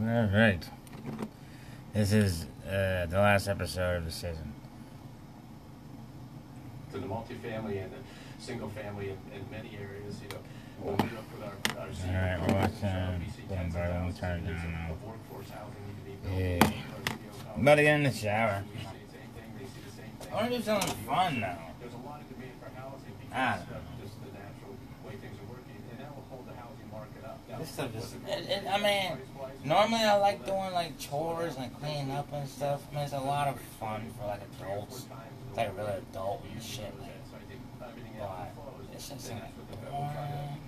All right. This is uh, the last episode of the season. To the multifamily and the single family in, in many areas, you know. We'll meet up with our, our senior right, we're watching Boom Burlum turn down. Yeah. I'm about to get in the shower. I want to do something fun now. There's a lot of debate for housing ah. because. I don't know. This stuff is. It, it, I mean, normally I like doing like chores and cleaning up and stuff. I mean, it's a lot of fun for like adults. It's like really adult and shit. Like, but it's just like boring.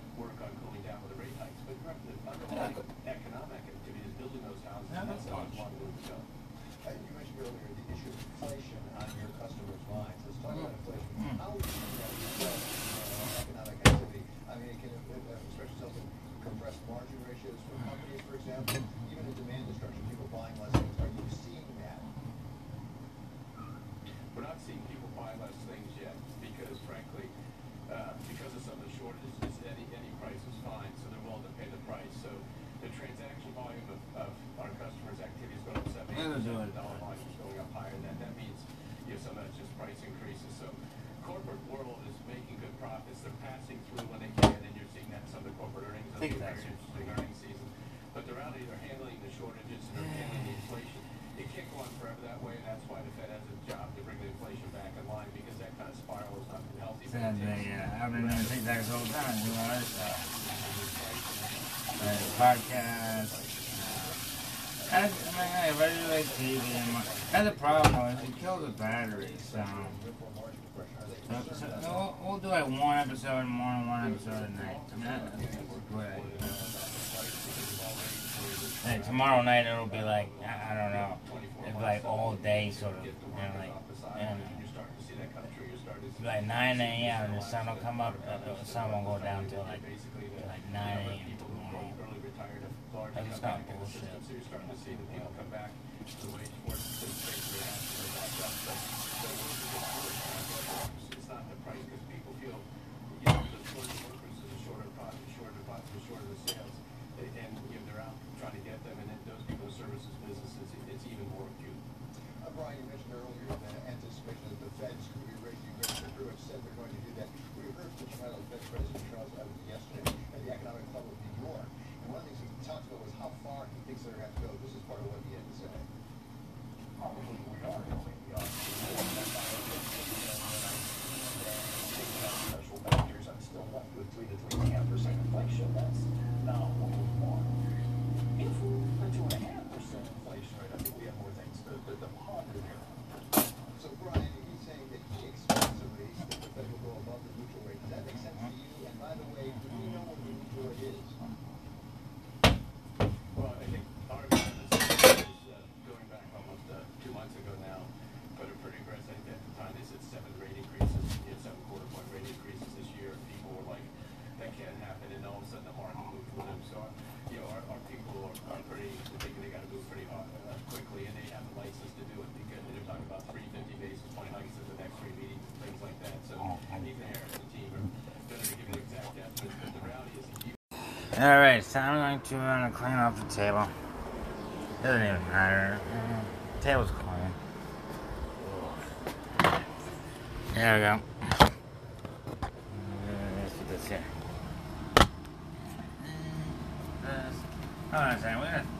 Uh, I've been doing TikToks the time, doing uh, all that stuff. But podcasts, uh, I, I mean, I like TV and that's the problem, is it kills the battery, so. so, so we'll, we'll, do like one episode in the morning, one episode at night. I mean, that's. Tomorrow night it'll be like I, I don't know, it'll be like all day sort of, you know, like you know, like 9 a.m. the sun will come up, uh, the sun won't go down till like till like 9 a.m. tomorrow. Like it's not bullshit. Yeah. Well, Alright, so I'm going to uh, clean off the table. Doesn't even matter. The table's clean. There we go. Let's do this here. Hold on a second.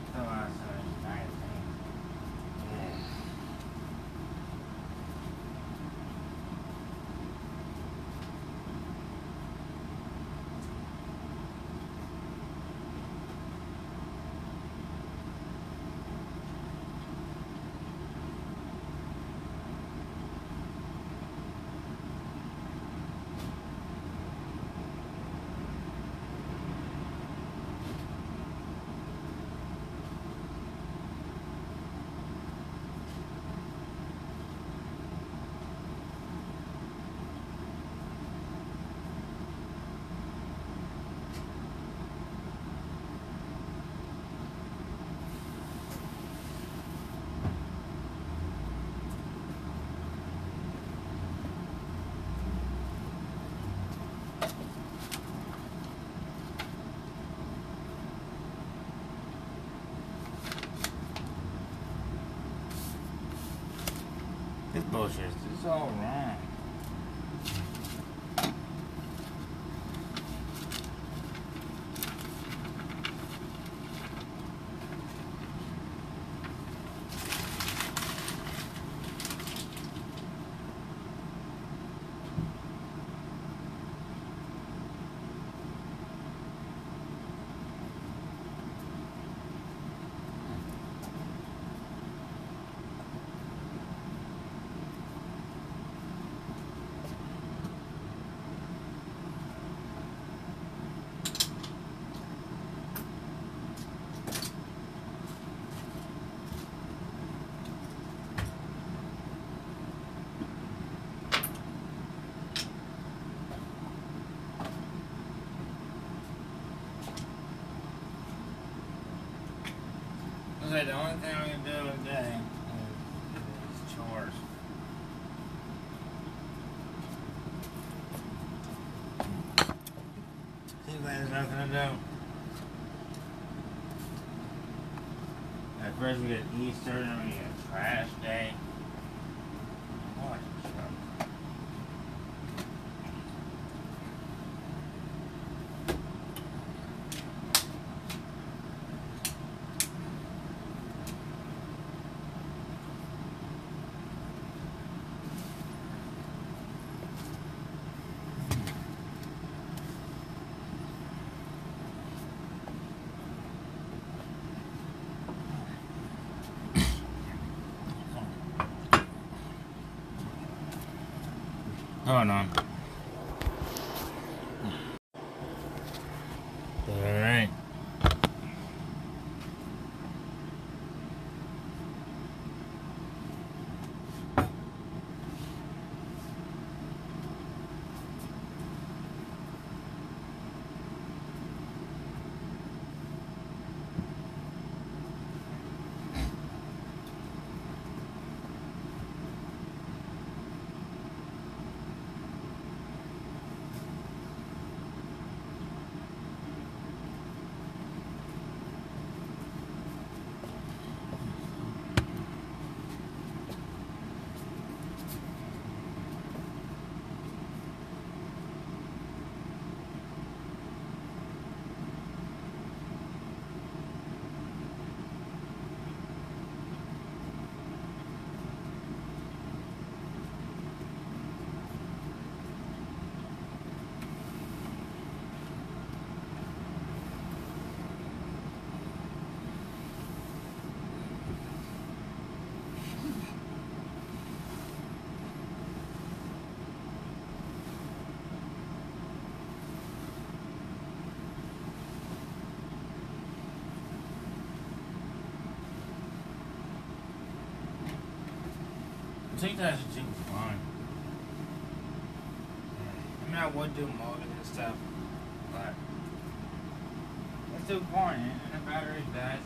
Bullshit. All wrong. Thing we can do today is, chores. Seems like there's nothing to do. At first we get Easter, then we get trash day. What だから2010 was fun. I mean, I would do modding and stuff, but it's still boring, and the battery dies.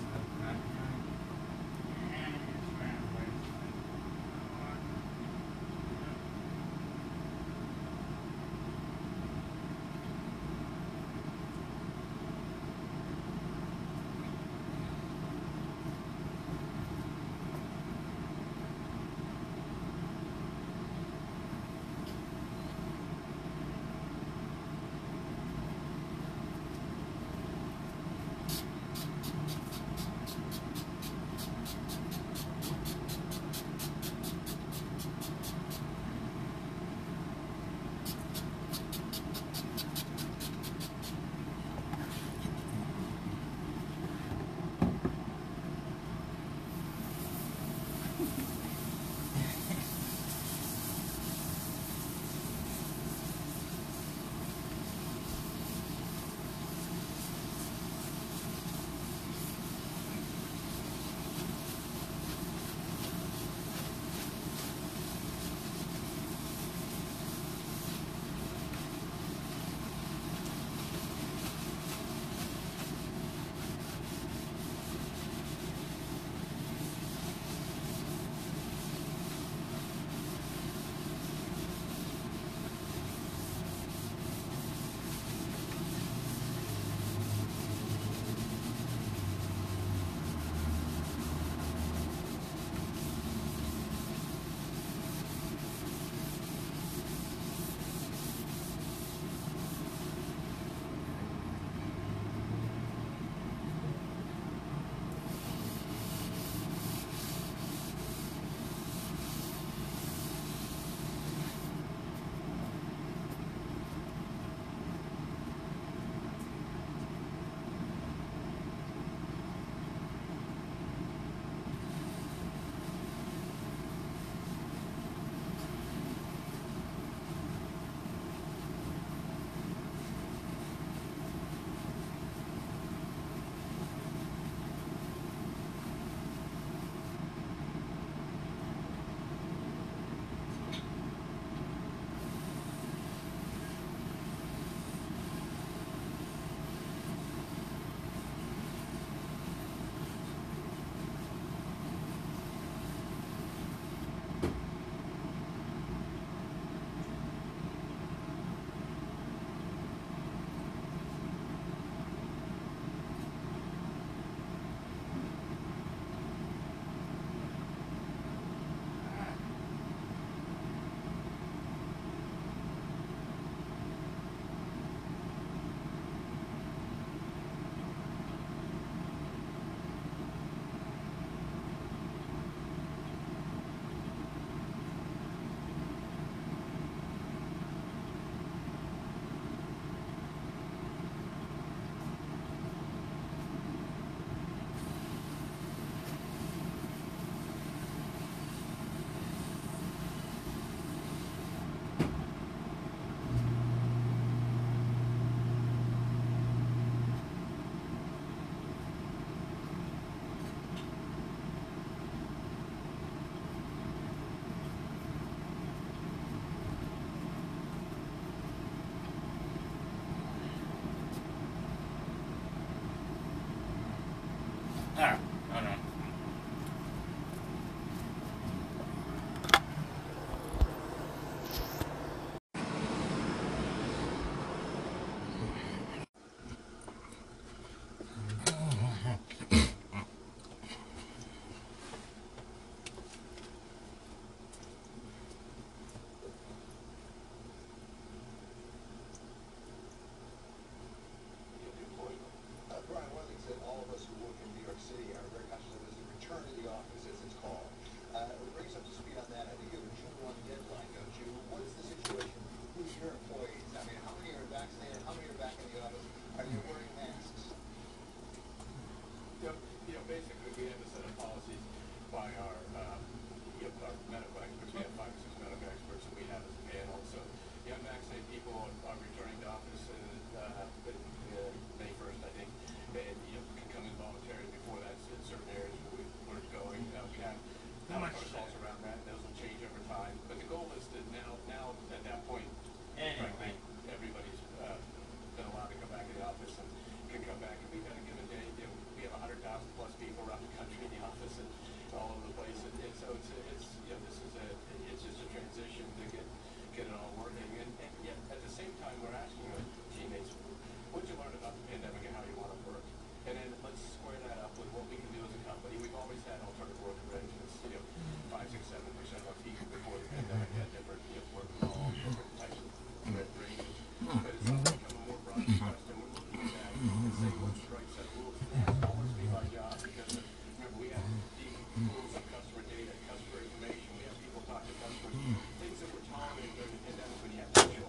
are you wearing masks? You know, basically, we have a set of policies by our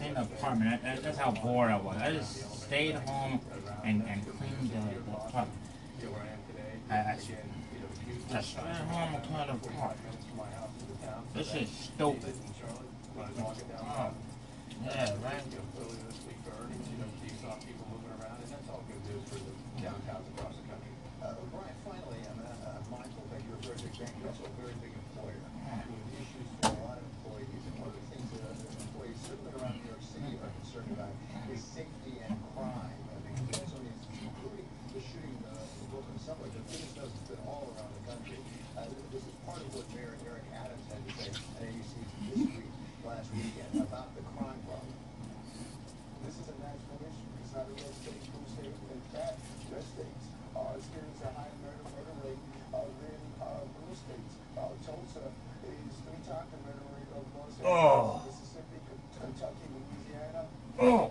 in the apartment. That, that's how bored I was. I just stayed home and, and cleaned the, the apartment. I, I, just stayed home and cleaned the apartment. This is stupid. Oh. Yeah, right? Yeah. Tulsa is three-time of Los Angeles, oh. Mississippi, Kentucky, Louisiana. Oh.